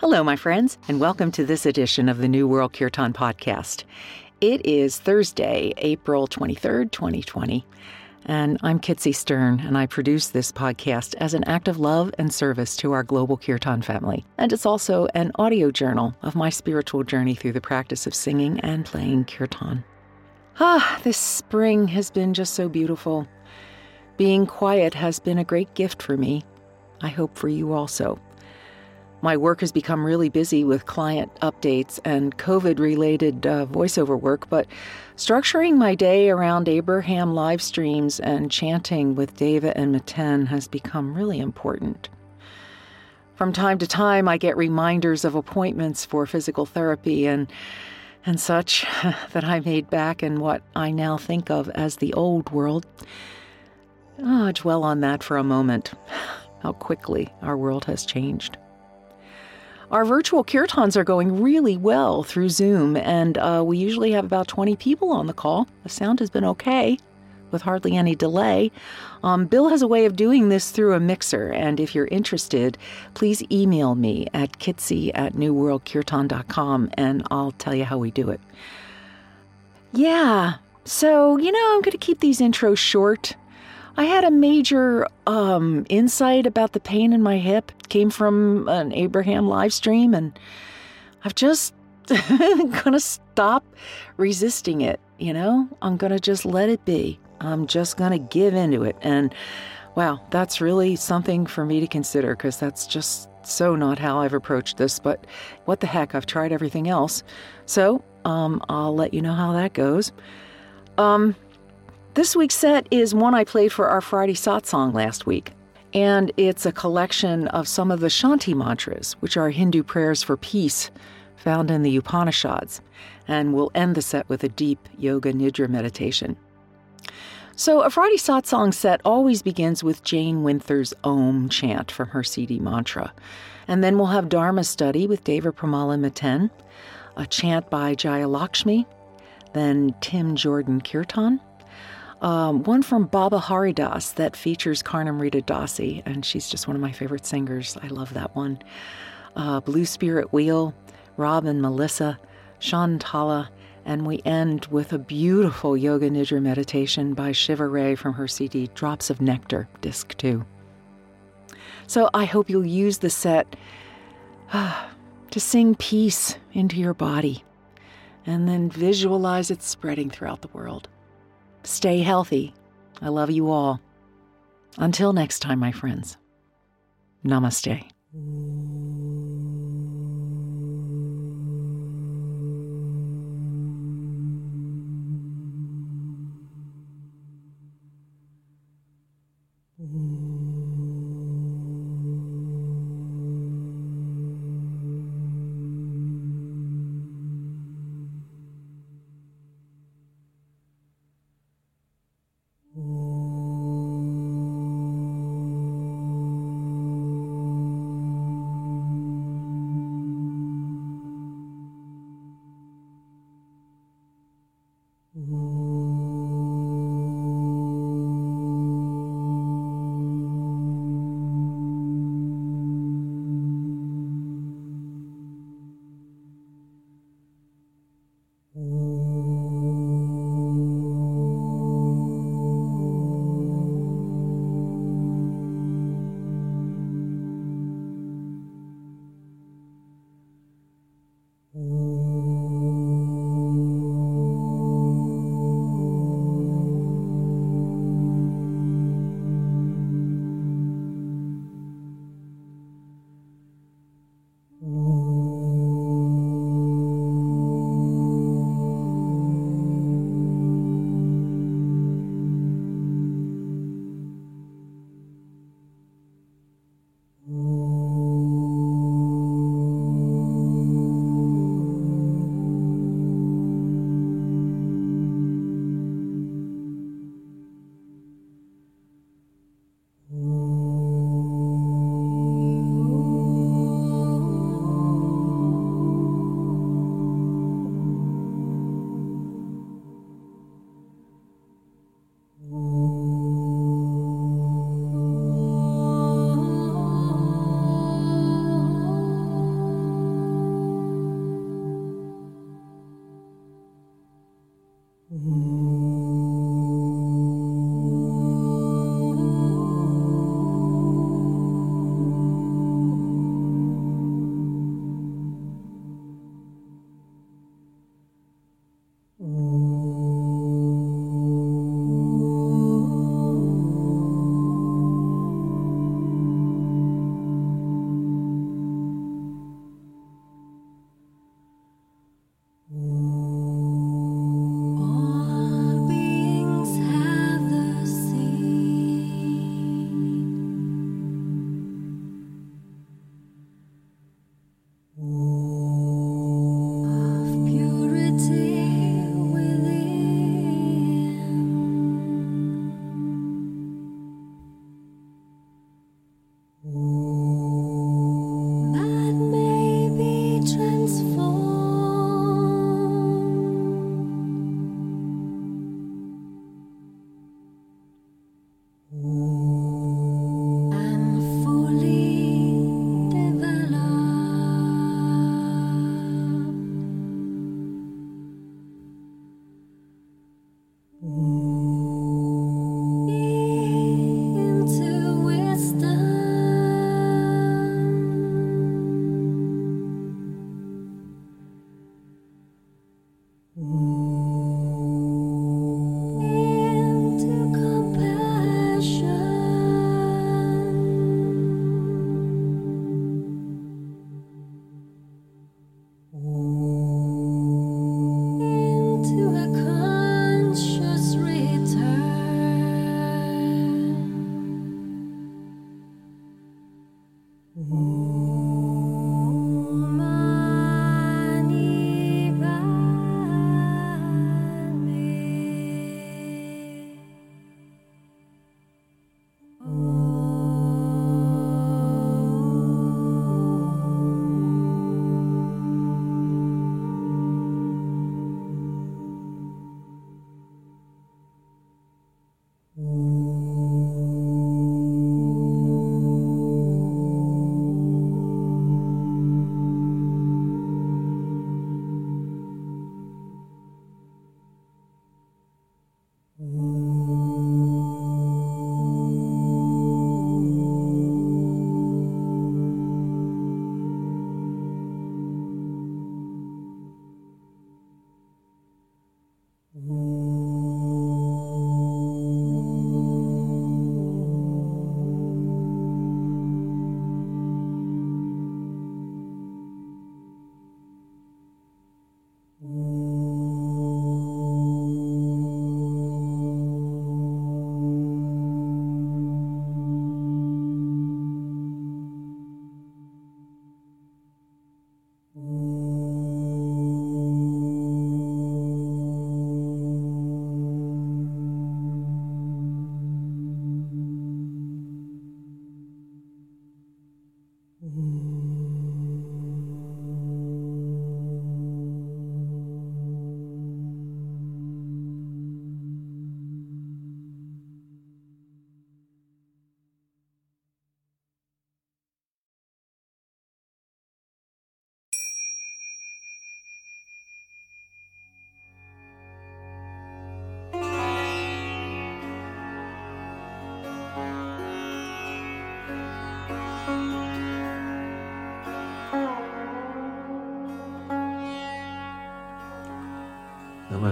Hello, my friends, and welcome to this edition of the New World Kirtan podcast. It is Thursday, April 23rd, 2020, and I'm Kitsy Stern, and I produce this podcast as an act of love and service to our global Kirtan family. And it's also an audio journal of my spiritual journey through the practice of singing and playing Kirtan. Ah, this spring has been just so beautiful. Being quiet has been a great gift for me. I hope for you also. My work has become really busy with client updates and COVID related uh, voiceover work, but structuring my day around Abraham live streams and chanting with Deva and Miten has become really important. From time to time, I get reminders of appointments for physical therapy and and such that I made back in what I now think of as the old world. Oh, dwell on that for a moment. How quickly our world has changed. Our virtual kirtans are going really well through Zoom, and uh, we usually have about 20 people on the call. The sound has been okay with hardly any delay. Um, Bill has a way of doing this through a mixer, and if you're interested, please email me at kitsy at newworldkirtan.com and I'll tell you how we do it. Yeah, so, you know, I'm going to keep these intros short. I had a major um, insight about the pain in my hip. It came from an Abraham live stream, and I've just gonna stop resisting it. You know, I'm gonna just let it be. I'm just gonna give into it. And wow, that's really something for me to consider because that's just so not how I've approached this. But what the heck, I've tried everything else. So um, I'll let you know how that goes. Um, this week's set is one I played for our Friday satsang last week, and it's a collection of some of the Shanti mantras, which are Hindu prayers for peace found in the Upanishads, and we'll end the set with a deep yoga nidra meditation. So, a Friday satsang set always begins with Jane Winther's Om chant from her CD mantra. And then we'll have Dharma study with Deva Premal and Miten, a chant by Jaya Lakshmi, then Tim Jordan Kirtan, um, one from Baba Haridas that features Karnamrita Dasi, and she's just one of my favorite singers. I love that one. Uh, Blue Spirit Wheel, Rob and Melissa, Shantala, and we end with a beautiful Yoga Nidra meditation by Shiva Rea from her CD Drops of Nectar, Disc 2. So I hope you'll use the set uh, to sing peace into your body and then visualize it spreading throughout the world. Stay healthy. I love you all. Until next time, my friends. Namaste.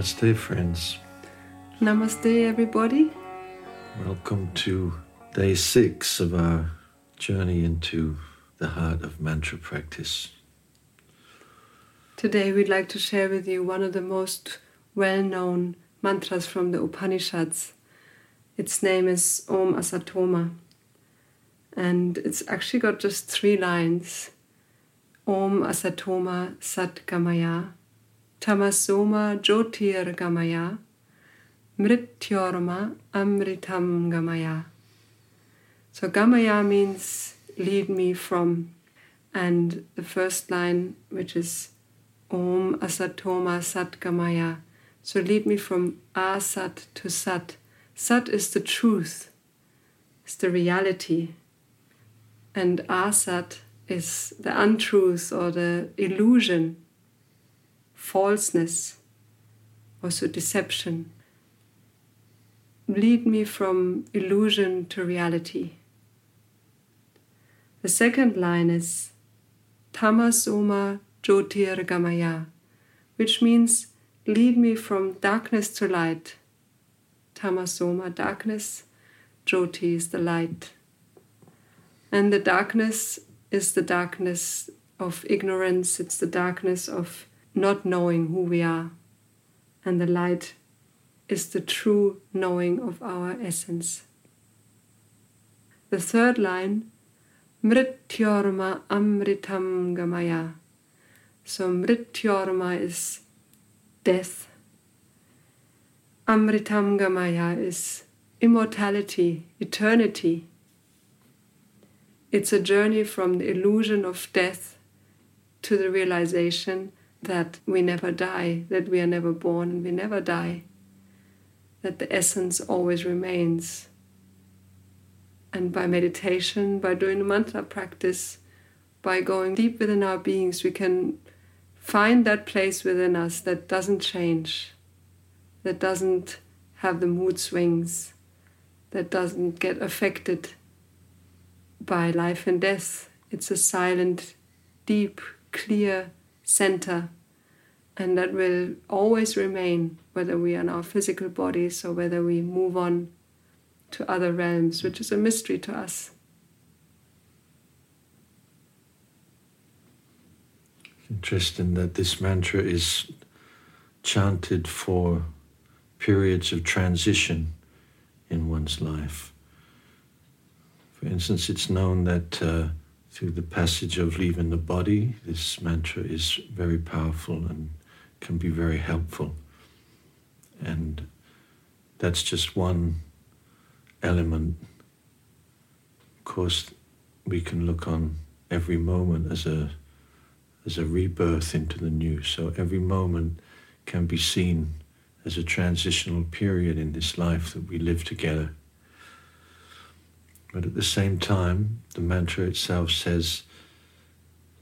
Namaste, friends. Namaste, everybody. Welcome to day six of our journey into the heart of mantra practice. Today, we'd like to share with you one of the most well known mantras from the Upanishads. Its name is Om Asatoma, and it's actually got just three lines Om Asatoma Sat Gamaya tamasoma jyotirgamaya mrityorma amritam gamaya. So gamaya means lead me from, and the first line, which is Om Asatoma Sat Gamaya. So lead me from Asat to Sat. Sat is the truth, is the reality, and Asat is the untruth or the illusion falseness, also deception. Lead me from illusion to reality. The second line is Tamasoma Jyotirgamaya, which means lead me from darkness to light. Tamasoma, darkness, Jyoti is the light. And the darkness is the darkness of ignorance, it's the darkness of not knowing who we are, and the light is the true knowing of our essence. The third line, Mrityorma Amritam Gamaya, So Mrityorma is death. Amritam Gamaya is immortality, eternity. It's a journey from the illusion of death to the realization that we never die, that we are never born and we never die, that the essence always remains. And by meditation, by doing the mantra practice, by going deep within our beings, we can find that place within us that doesn't change, that doesn't have the mood swings, that doesn't get affected by life and death. It's a silent, deep, clear center, and that will always remain, whether we are in our physical bodies or whether we move on to other realms, which is a mystery to us. Interesting that this mantra is chanted for periods of transition in one's life. For instance, it's known that uh, through the passage of leaving the body, this mantra is very powerful and can be very helpful. And that's just one element. Of course, we can look on every moment as a as a rebirth into the new. So every moment can be seen as a transitional period in this life that we live together. But at the same time, the mantra itself says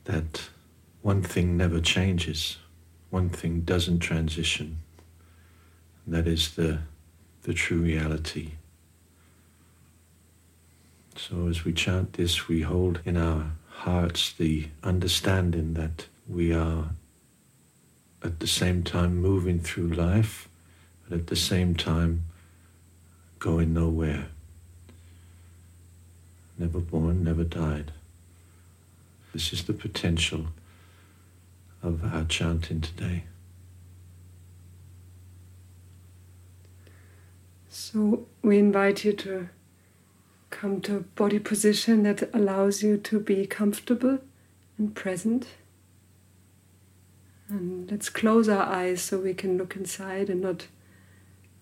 that one thing never changes, one thing doesn't transition, and that is the, the true reality. So as we chant this, we hold in our hearts the understanding that we are at the same time moving through life but at the same time going nowhere. Never born, never died. This is the potential of our chanting today. So we invite you to come to a body position that allows you to be comfortable and present. And let's close our eyes so we can look inside and not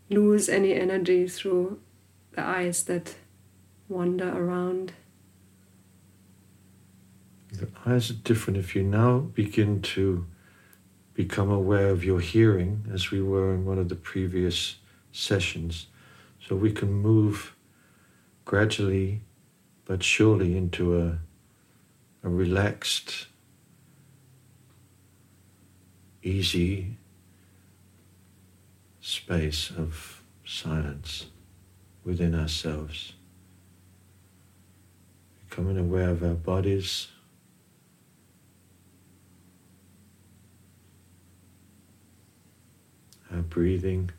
lose any energy through the eyes that wander around. The eyes are different. If you now begin to become aware of your hearing, as we were in one of the previous sessions, so we can move gradually but surely into a, a relaxed, easy space of silence within ourselves. Becoming aware of our bodies. Our breathing.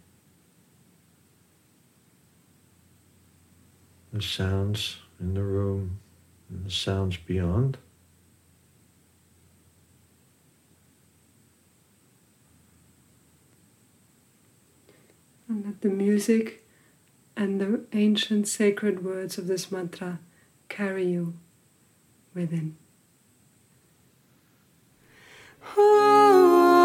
The sounds in the room and the sounds beyond. And let the music and the ancient sacred words of this mantra carry you within. Tamasoma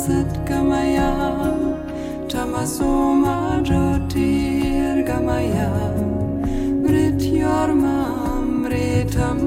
Satt Tamasoma Jyotir Gamayam, Mrit Yormam, Mritam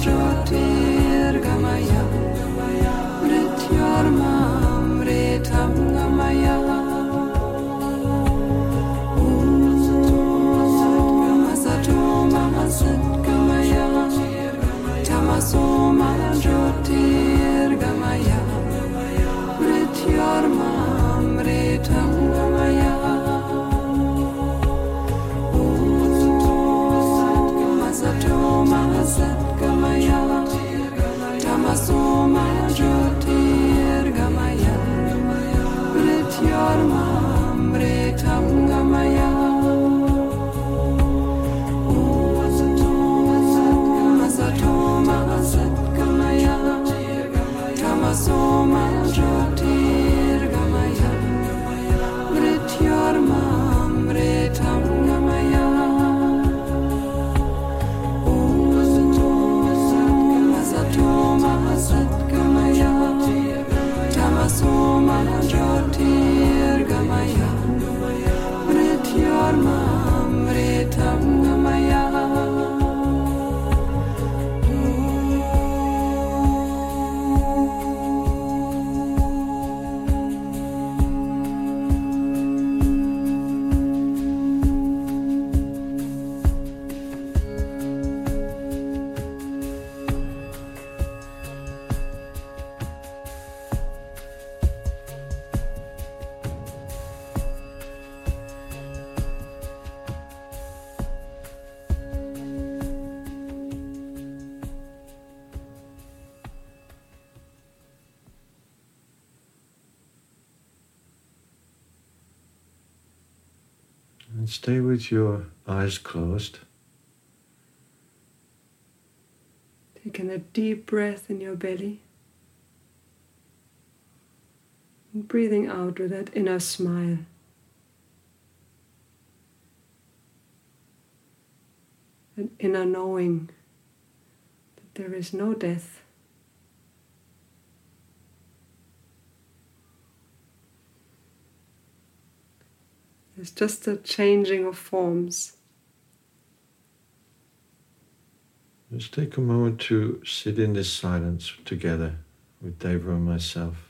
aujourd'hui stay with your eyes closed. Taking a deep breath in your belly. And breathing out with that inner smile. An inner knowing that there is no death. It's just a changing of forms. Just take a moment to sit in this silence together with Deva and myself.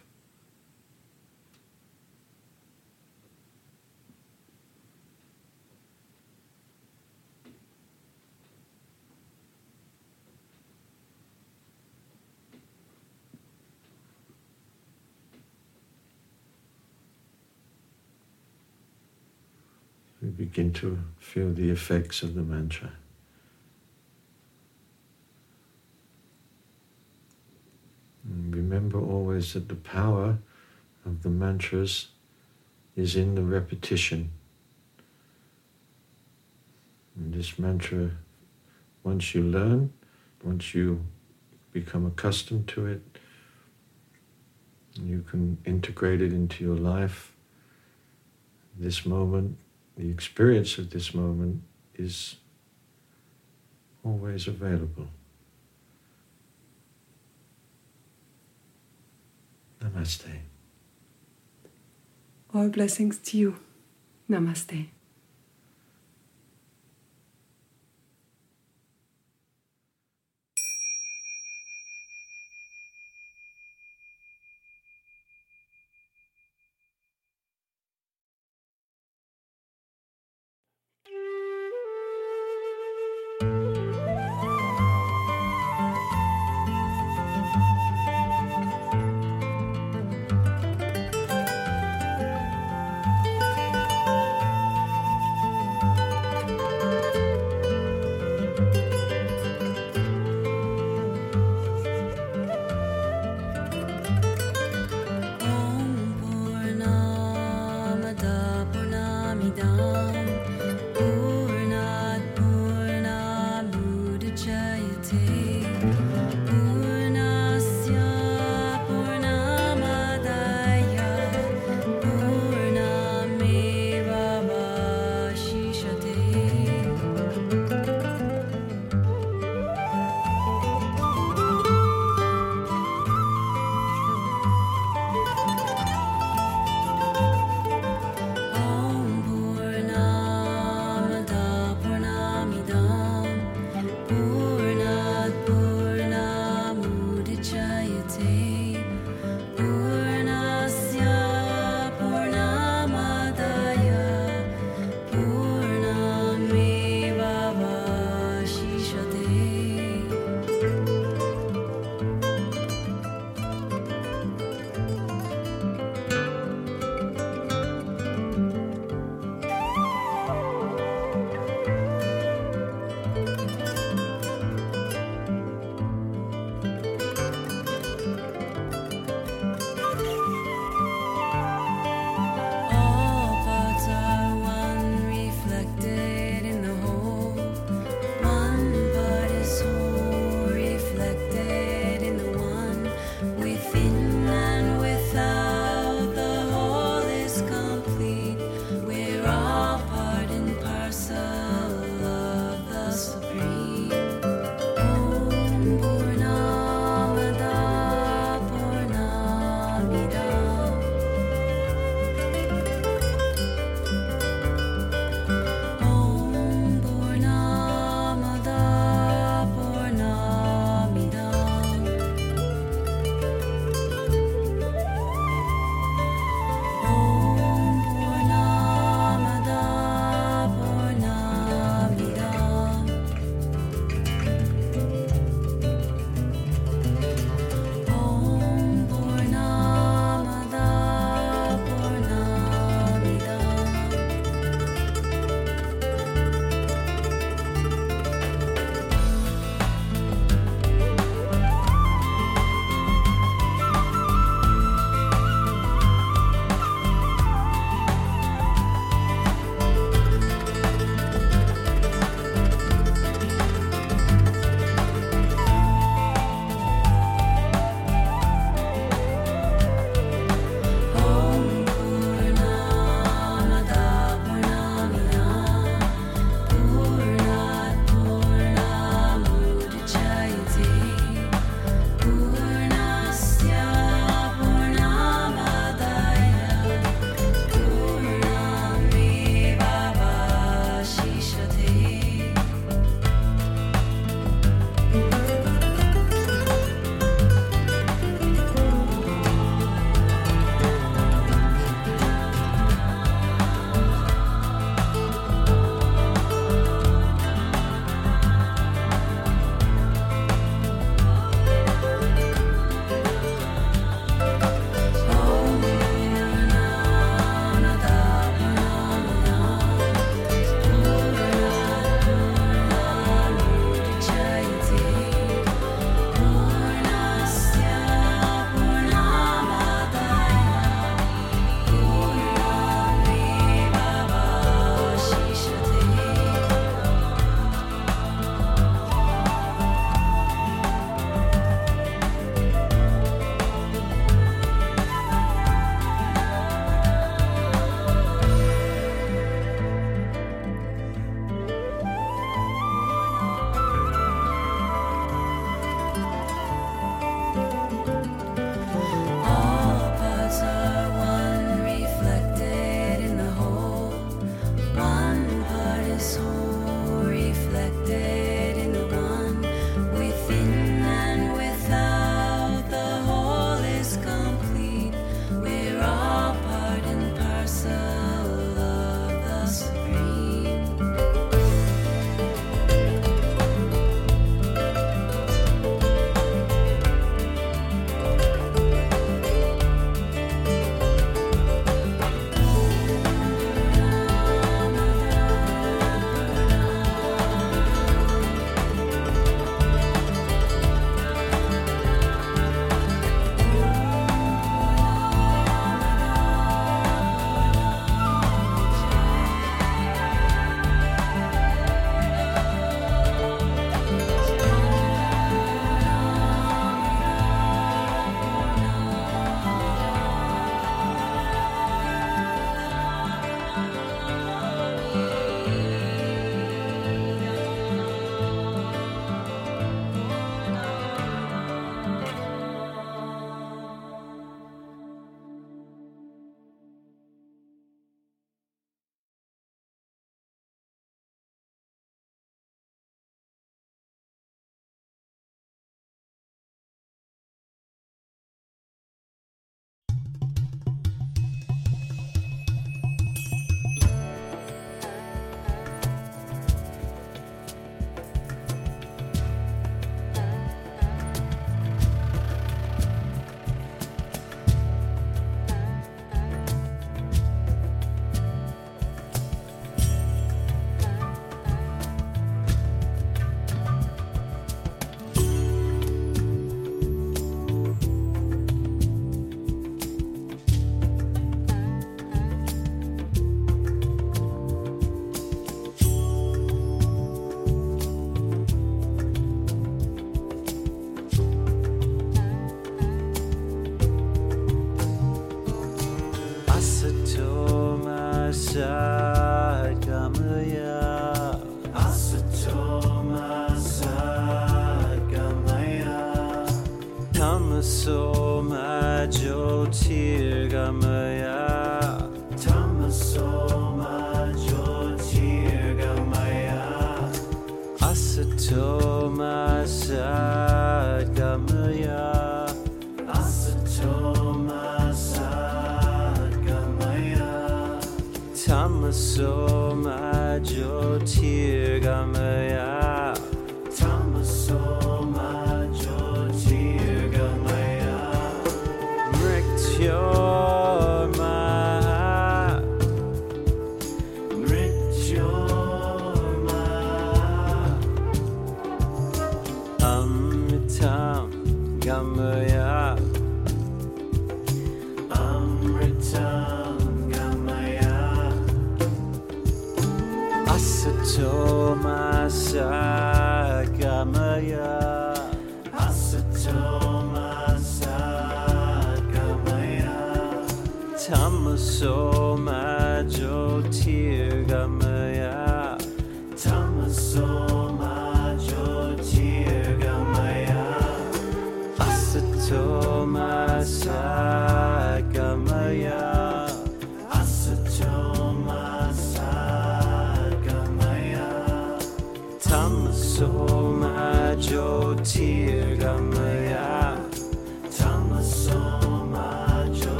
We begin to feel the effects of the mantra. And remember always that the power of the mantras is in the repetition. And this mantra, once you learn, once you become accustomed to it, you can integrate it into your life. This moment, the experience of this moment is always available. Namaste. All blessings to you. Namaste.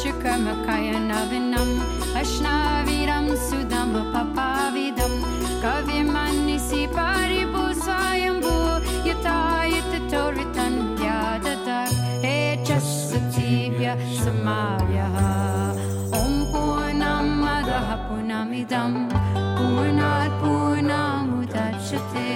शुकमकयनवनं अश्नाविरं सुदमपपाविदं कविमन्निसि पारिभू Swayambhu युतायुतोरितन्त्या ददा हे च सुजीव्य समायः ॐ पूर्णं मदः पूर्णमिदं पूर्णात् पूर्णमुदच्यते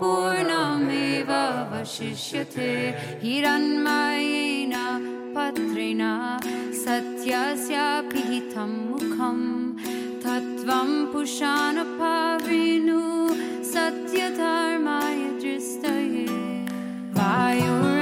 पूर्णमेव वशिष्यते हिरण्मयेन पत्रिणा सत्यस्य पिहितं मुखं तत्त्वं पुषाणपाविनु सत्यधर्माय दृष्टये वायुर्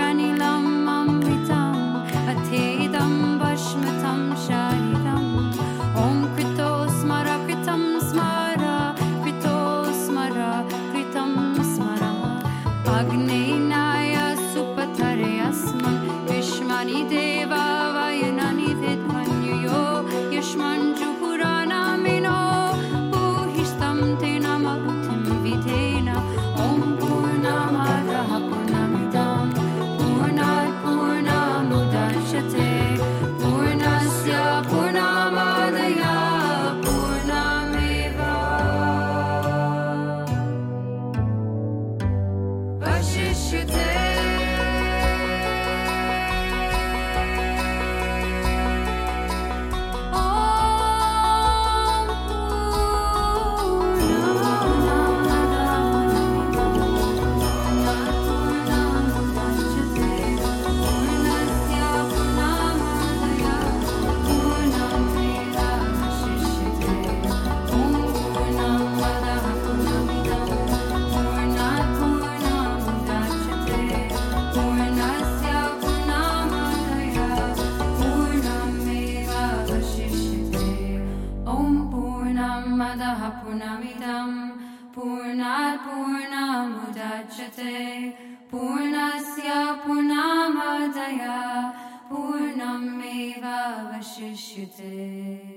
Namaste.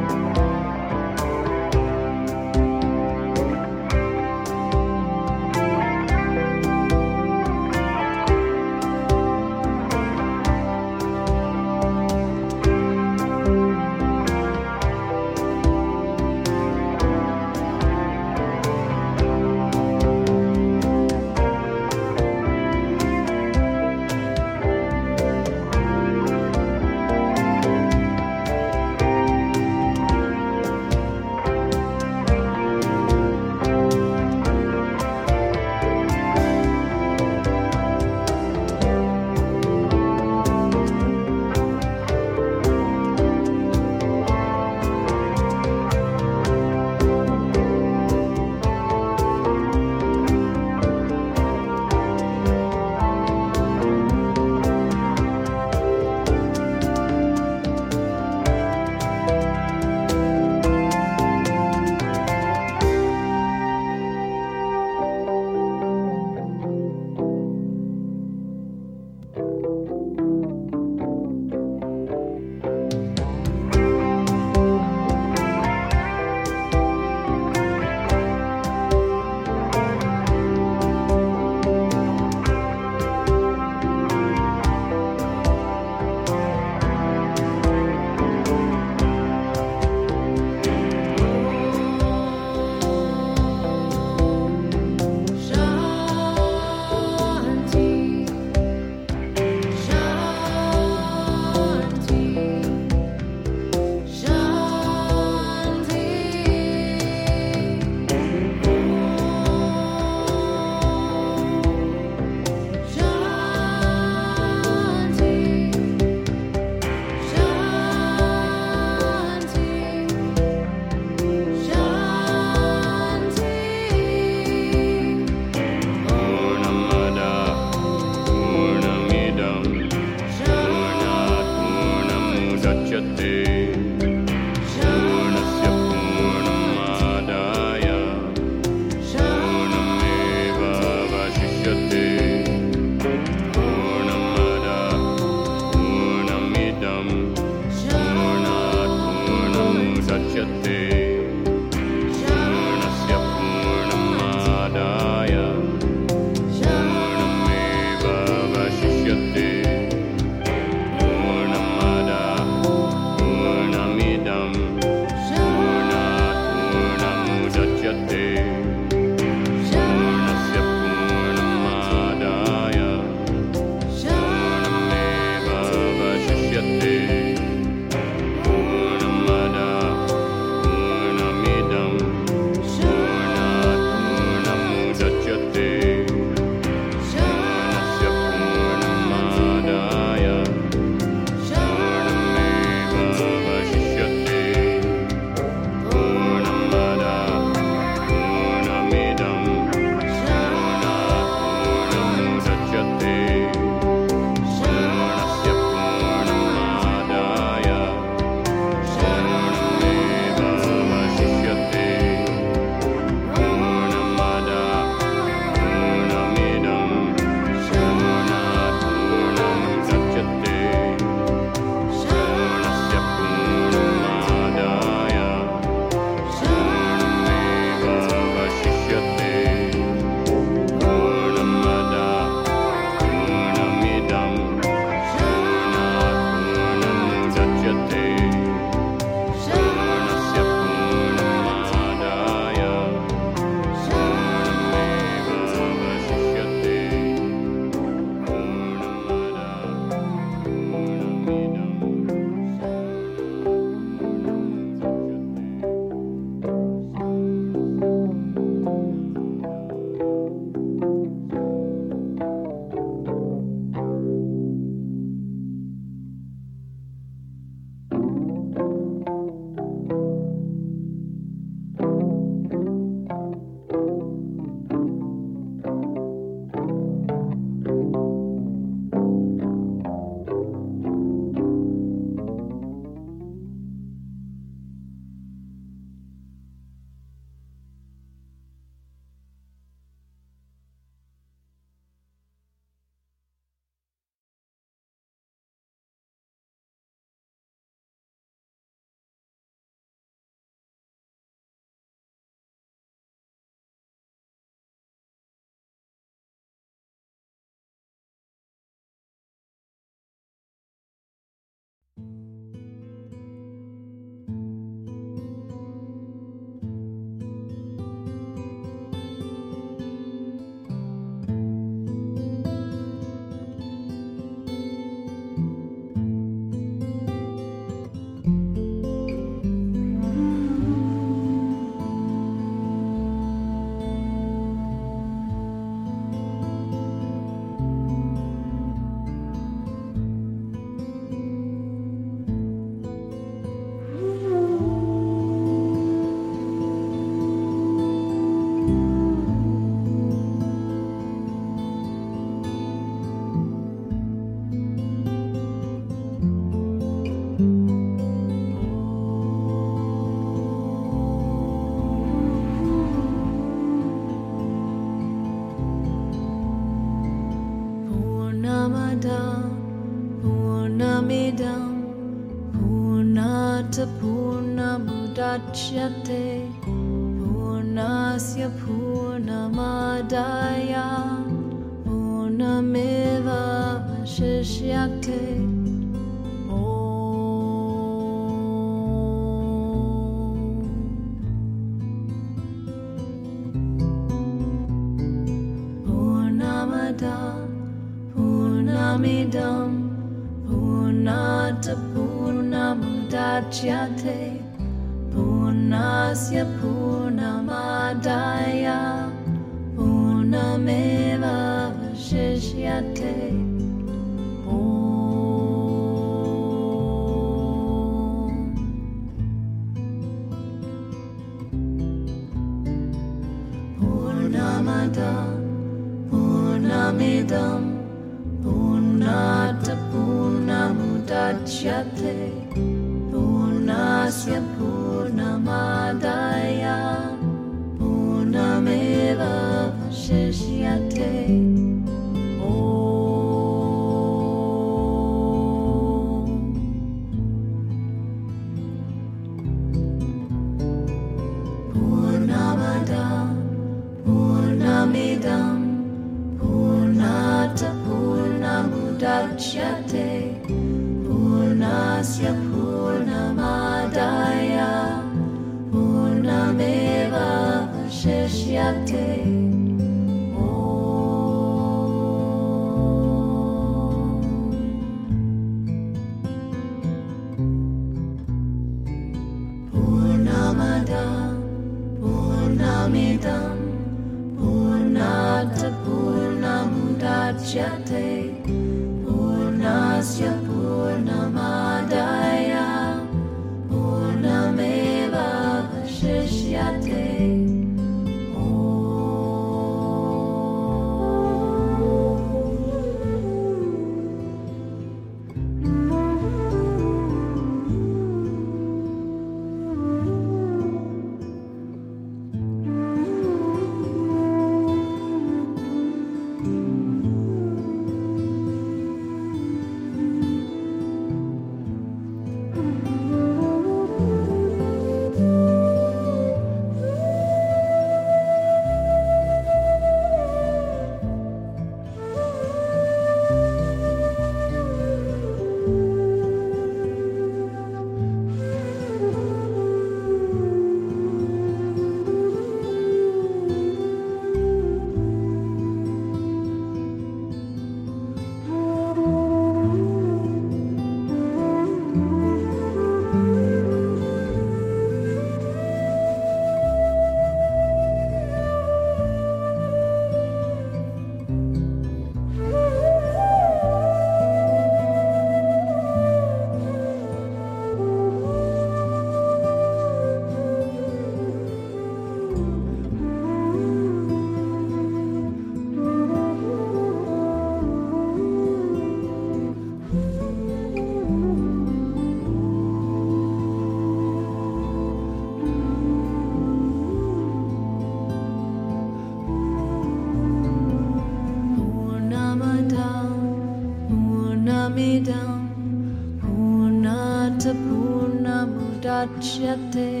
Purnamudachyate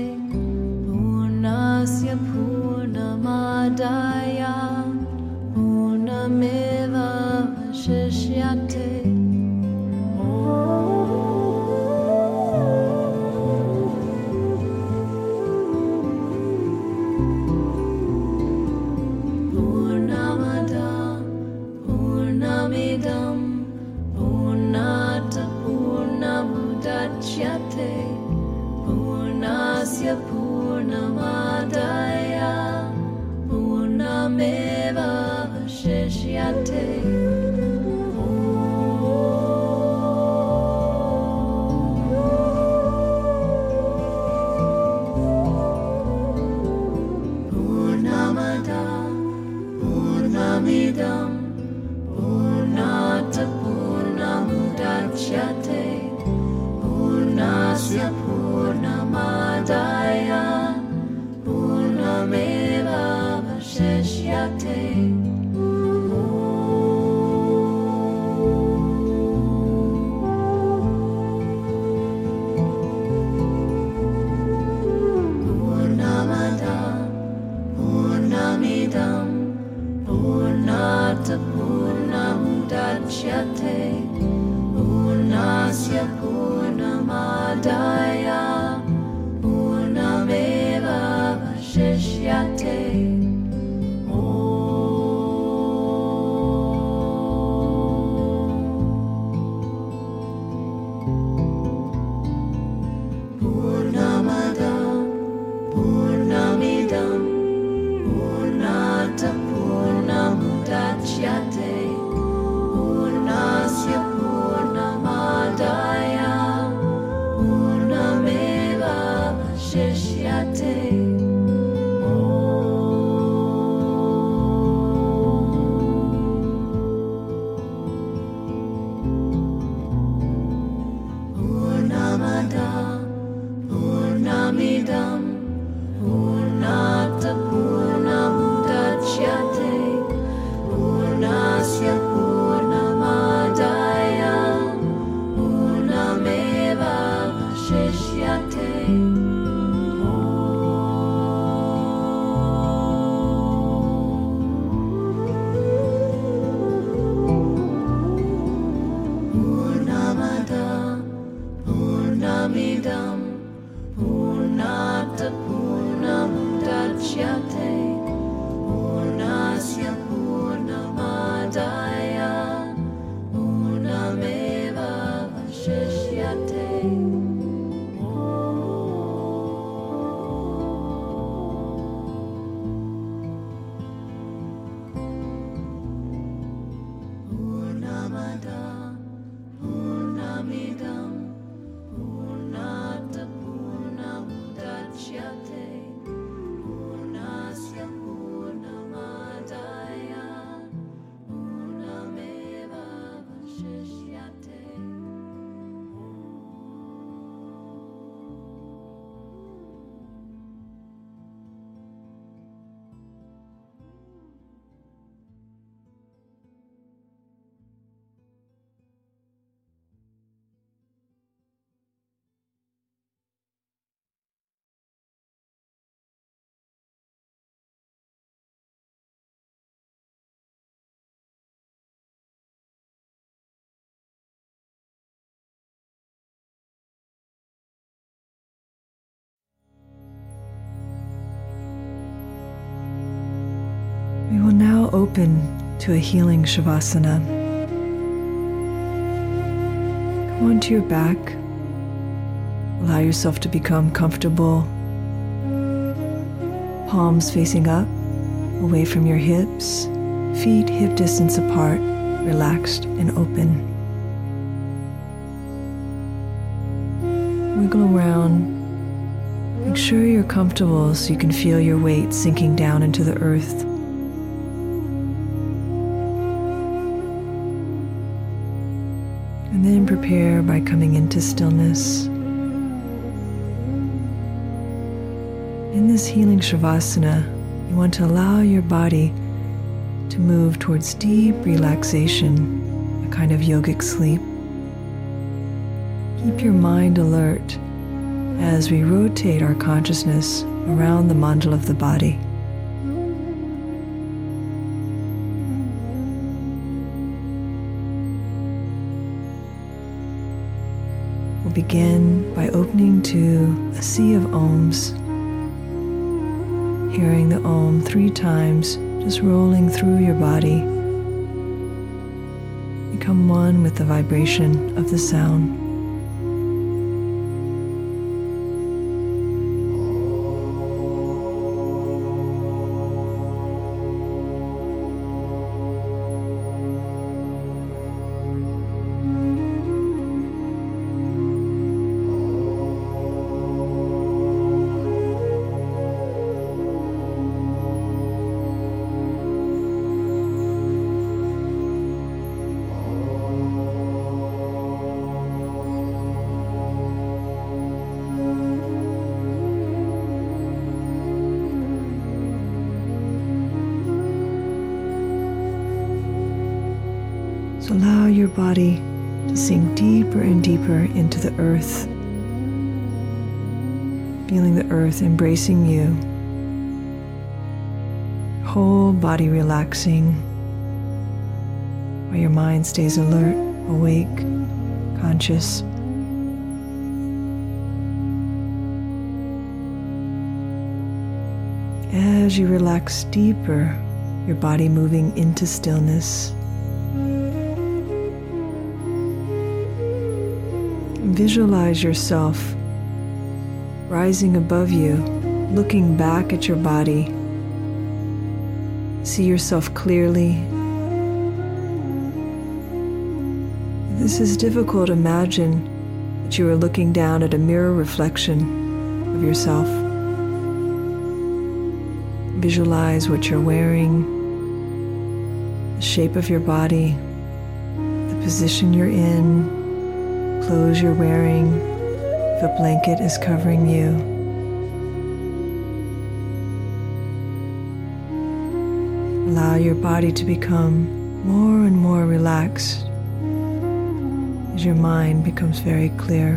open to a healing Shavasana. Come onto your back. Allow yourself to become comfortable. Palms facing up, away from your hips, feet hip distance apart, relaxed and open. Wiggle around. Make sure you're comfortable so you can feel your weight sinking down into the earth. Prepare by coming into stillness. In this healing Shavasana, you want to allow your body to move towards deep relaxation, a kind of yogic sleep. Keep your mind alert as we rotate our consciousness around the mandala of the body. Begin by opening to a sea of ohms, hearing the om three times, just rolling through your body. Become one with the vibration of the sound. Embracing you, whole body relaxing while your mind stays alert, awake, conscious. As you relax deeper, your body moving into stillness. Visualize yourself rising above you, looking back at your body. See yourself clearly. This is difficult. Imagine that you are looking down at a mirror reflection of yourself. Visualize what you're wearing, the shape of your body, the position you're in, clothes you're wearing, if a blanket is covering you. Allow your body to become more and more relaxed as your mind becomes very clear.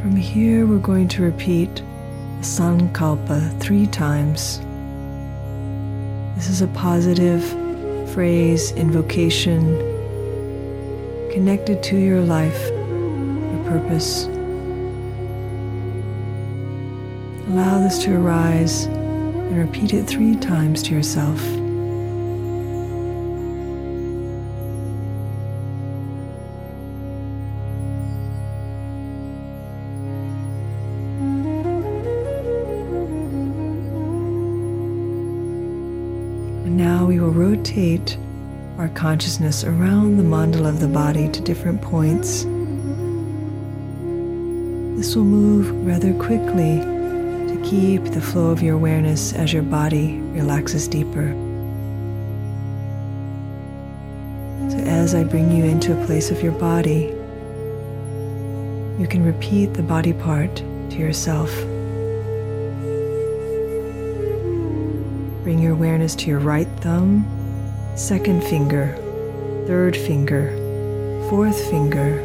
From here, we're going to repeat Sankalpa three times. This is a positive phrase, invocation connected to your life, your purpose. Allow this to arise and repeat it three times to yourself. Now we will rotate consciousness around the mandala of the body to different points. This will move rather quickly to keep the flow of your awareness as your body relaxes deeper. So, as I bring you into a place of your body, you can repeat the body part to yourself. Bring your awareness to your right thumb, second finger, third finger, fourth finger,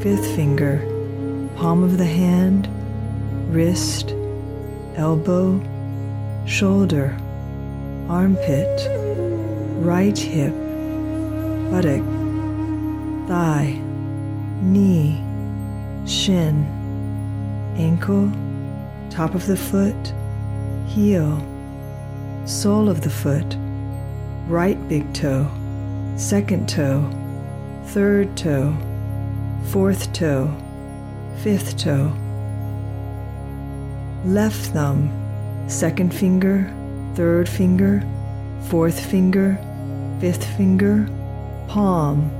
fifth finger, palm of the hand, wrist, elbow, shoulder, armpit, right hip, buttock, thigh, knee, shin, ankle, top of the foot, heel, sole of the foot, right big toe, second toe, third toe, fourth toe, fifth toe, left thumb, second finger, third finger, fourth finger, fifth finger, palm,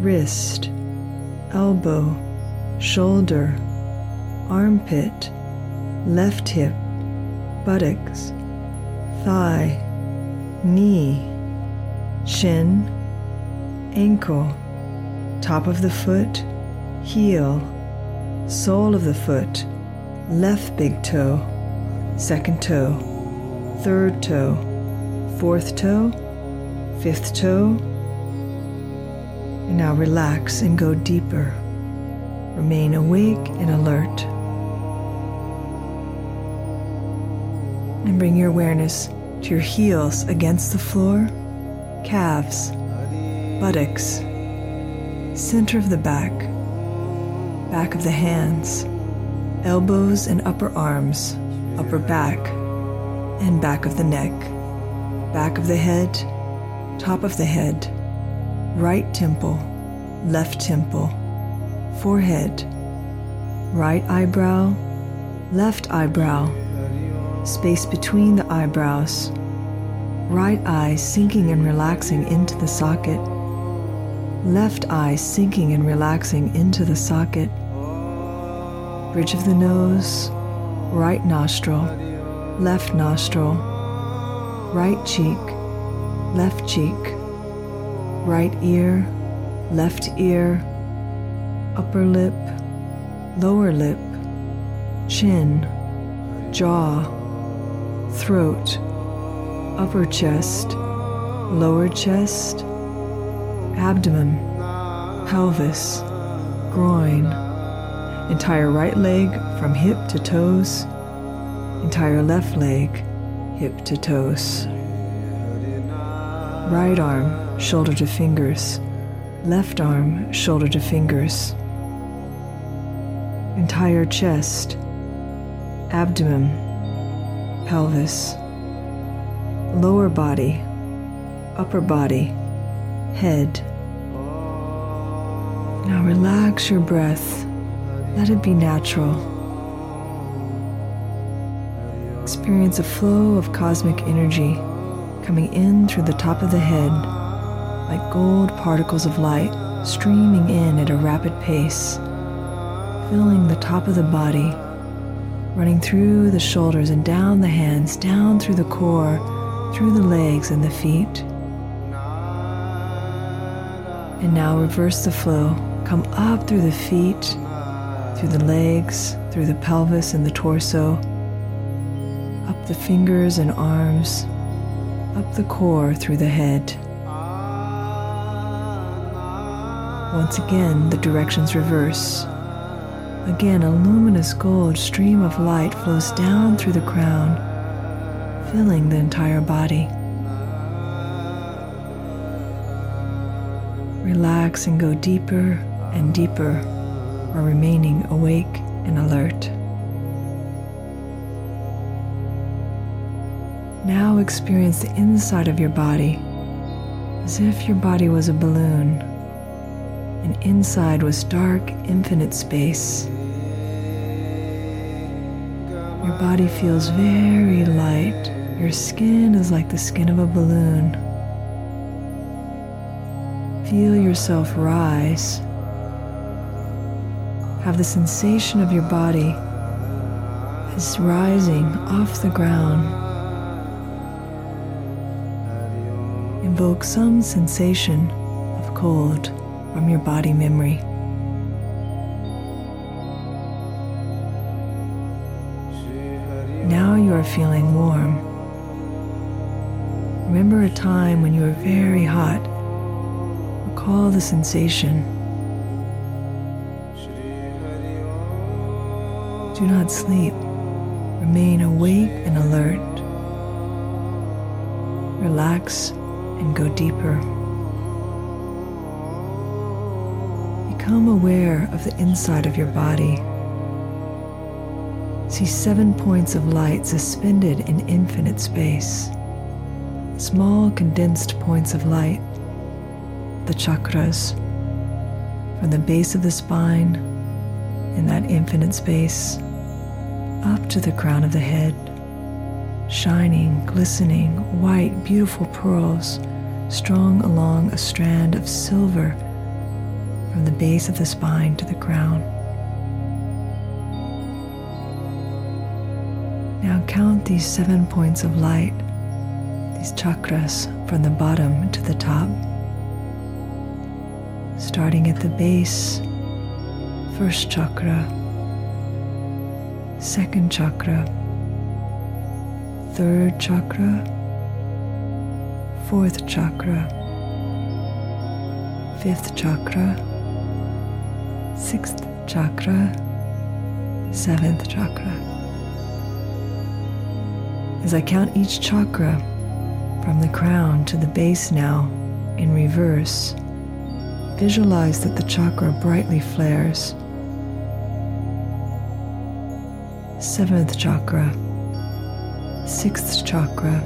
wrist, elbow, shoulder, armpit, left hip, buttocks, thigh, knee, shin, ankle, top of the foot, heel, sole of the foot, left big toe, second toe, third toe, fourth toe, fifth toe. And now relax and go deeper. Remain awake and alert. And bring your awareness to your heels against the floor, calves, buttocks, center of the back, back of the hands, elbows and upper arms, upper back, and back of the neck, back of the head, top of the head, right temple, left temple, forehead, right eyebrow, left eyebrow, space between the eyebrows, right eye sinking and relaxing into the socket, left eye sinking and relaxing into the socket, bridge of the nose, right nostril, left nostril, right cheek, left cheek, right ear, left ear, upper lip, lower lip, chin, jaw, throat, upper chest, lower chest, abdomen, pelvis, groin, entire right leg from hip to toes, entire left leg, hip to toes. Right arm, shoulder to fingers, left arm, shoulder to fingers. Entire chest, abdomen, pelvis, lower body, upper body, head. Now relax your breath. Let it be natural. Experience a flow of cosmic energy coming in through the top of the head like gold particles of light streaming in at a rapid pace, filling the top of the body, running through the shoulders and down the hands, down through the core, through the legs and the feet. And now reverse the flow. Come up through the feet, through the legs, through the pelvis and the torso, up the fingers and arms, up the core through the head. Once again, the directions reverse. Again, a luminous gold stream of light flows down through the crown, filling the entire body. Relax and go deeper and deeper while remaining awake and alert. Now experience the inside of your body as if your body was a balloon and inside was dark, infinite space. Body feels very light. Your skin is like the skin of a balloon. Feel yourself rise. Have the sensation of your body is rising off the ground. Invoke some sensation of cold from your body memory. Are feeling warm. Remember a time when you were very hot. Recall the sensation. Do not sleep. Remain awake and alert. Relax and go deeper. Become aware of the inside of your body. See seven points of light suspended in infinite space. Small condensed points of light, the chakras, from the base of the spine in that infinite space up to the crown of the head, shining, glistening, white, beautiful pearls strung along a strand of silver from the base of the spine to the crown. Count these seven points of light, these chakras from the bottom to the top. Starting at the base, first chakra, second chakra, third chakra, fourth chakra, fifth chakra, sixth chakra, seventh chakra. As I count each chakra from the crown to the base now in reverse, visualize that the chakra brightly flares. Seventh chakra, sixth chakra,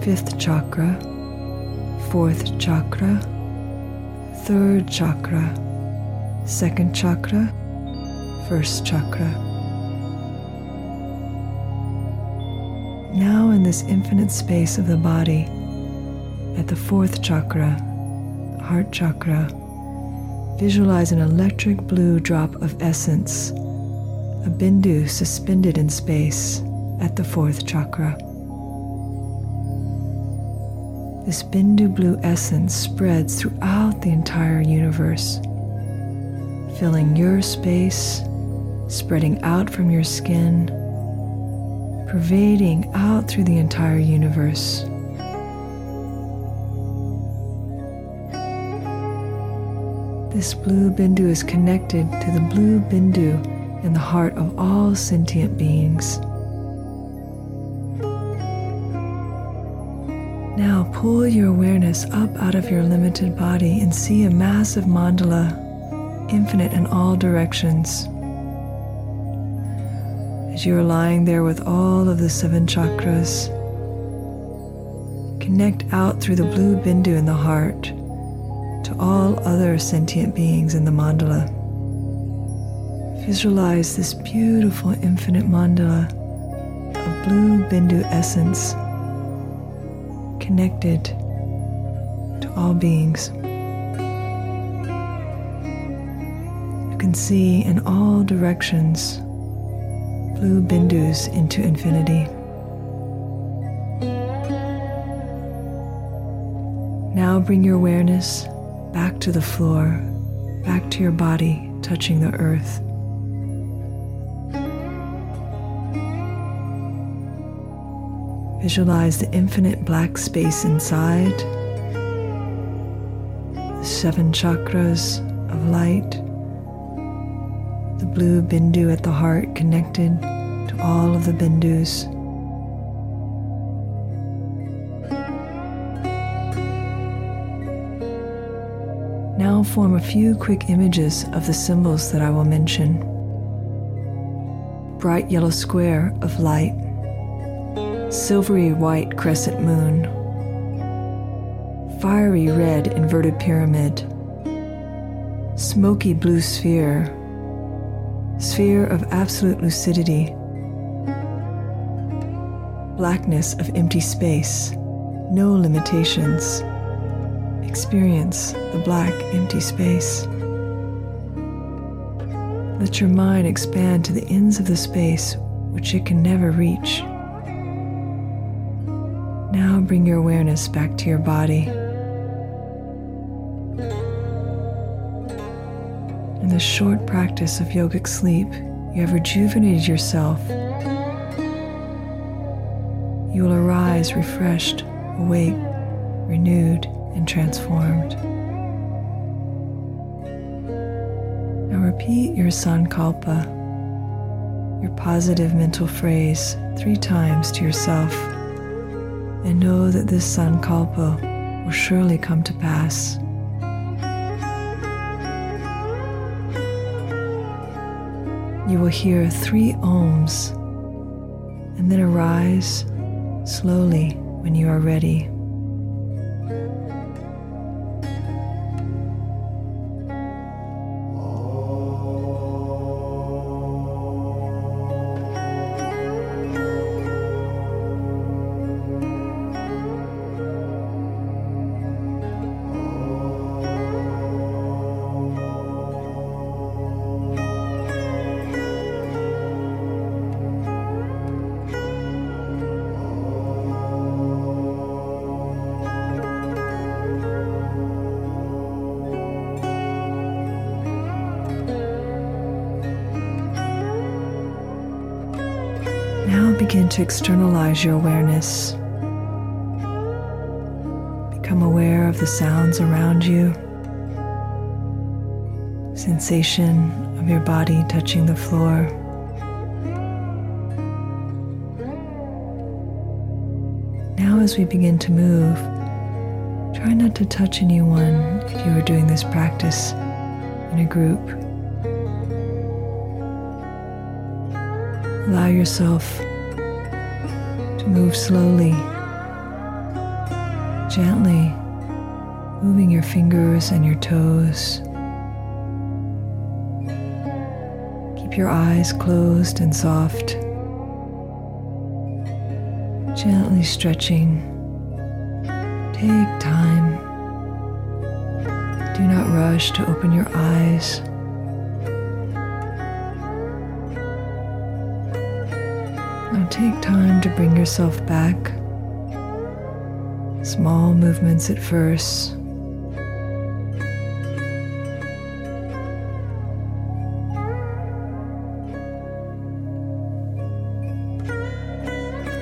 fifth chakra, fourth chakra, third chakra, second chakra, first chakra. In this infinite space of the body, at the fourth chakra, heart chakra, visualize an electric blue drop of essence, a bindu suspended in space at the fourth chakra. This bindu blue essence spreads throughout the entire universe, filling your space, spreading out from your skin, pervading out through the entire universe. This blue bindu is connected to the blue bindu in the heart of all sentient beings. Now pull your awareness up out of your limited body and see a massive mandala, infinite in all directions. As you are lying there with all of the seven chakras, connect out through the blue bindu in the heart to all other sentient beings in the mandala. Visualize this beautiful infinite mandala of blue bindu essence connected to all beings. You can see in all directions blue bindus into infinity. Now bring your awareness back to the floor, back to your body touching the earth. Visualize the infinite black space inside, the seven chakras of light, blue bindu at the heart connected to all of the bindus. Now form a few quick images of the symbols that I will mention. Bright yellow square of light, silvery white crescent moon, fiery red inverted pyramid, smoky blue sphere, sphere of absolute lucidity, blackness of empty space, no limitations. Experience the black, empty space. Let your mind expand to the ends of the space which it can never reach. Now bring your awareness back to your body. This short practice of yogic sleep, you have rejuvenated yourself. You will arise refreshed, awake, renewed, and transformed. Now repeat your sankalpa, your positive mental phrase, three times to yourself, and know that this sankalpa will surely come to pass. You will hear three oms and then arise slowly when you are ready. Externalize your awareness. Become aware of the sounds around you, sensation of your body touching the floor. Now, as we begin to move, try not to touch anyone if you are doing this practice in a group. Allow yourself move slowly, gently, moving your fingers and your toes. Keep your eyes closed and soft, gently stretching. Take time. Do not rush to open your eyes. Take time to bring yourself back. Small movements at first.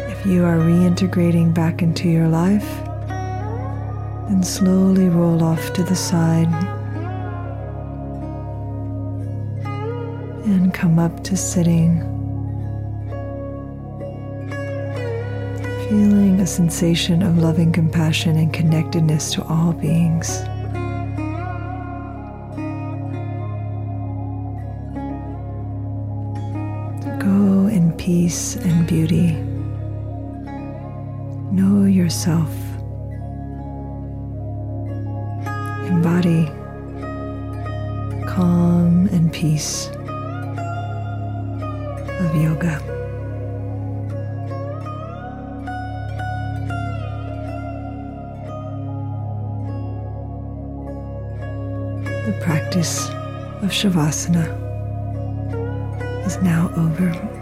If you are reintegrating back into your life, then slowly roll off to the side and come up to sitting. Feeling a sensation of loving compassion and connectedness to all beings. Go in peace and beauty. Know yourself. Embody calm and peace of yoga. Practice of Shavasana is now over.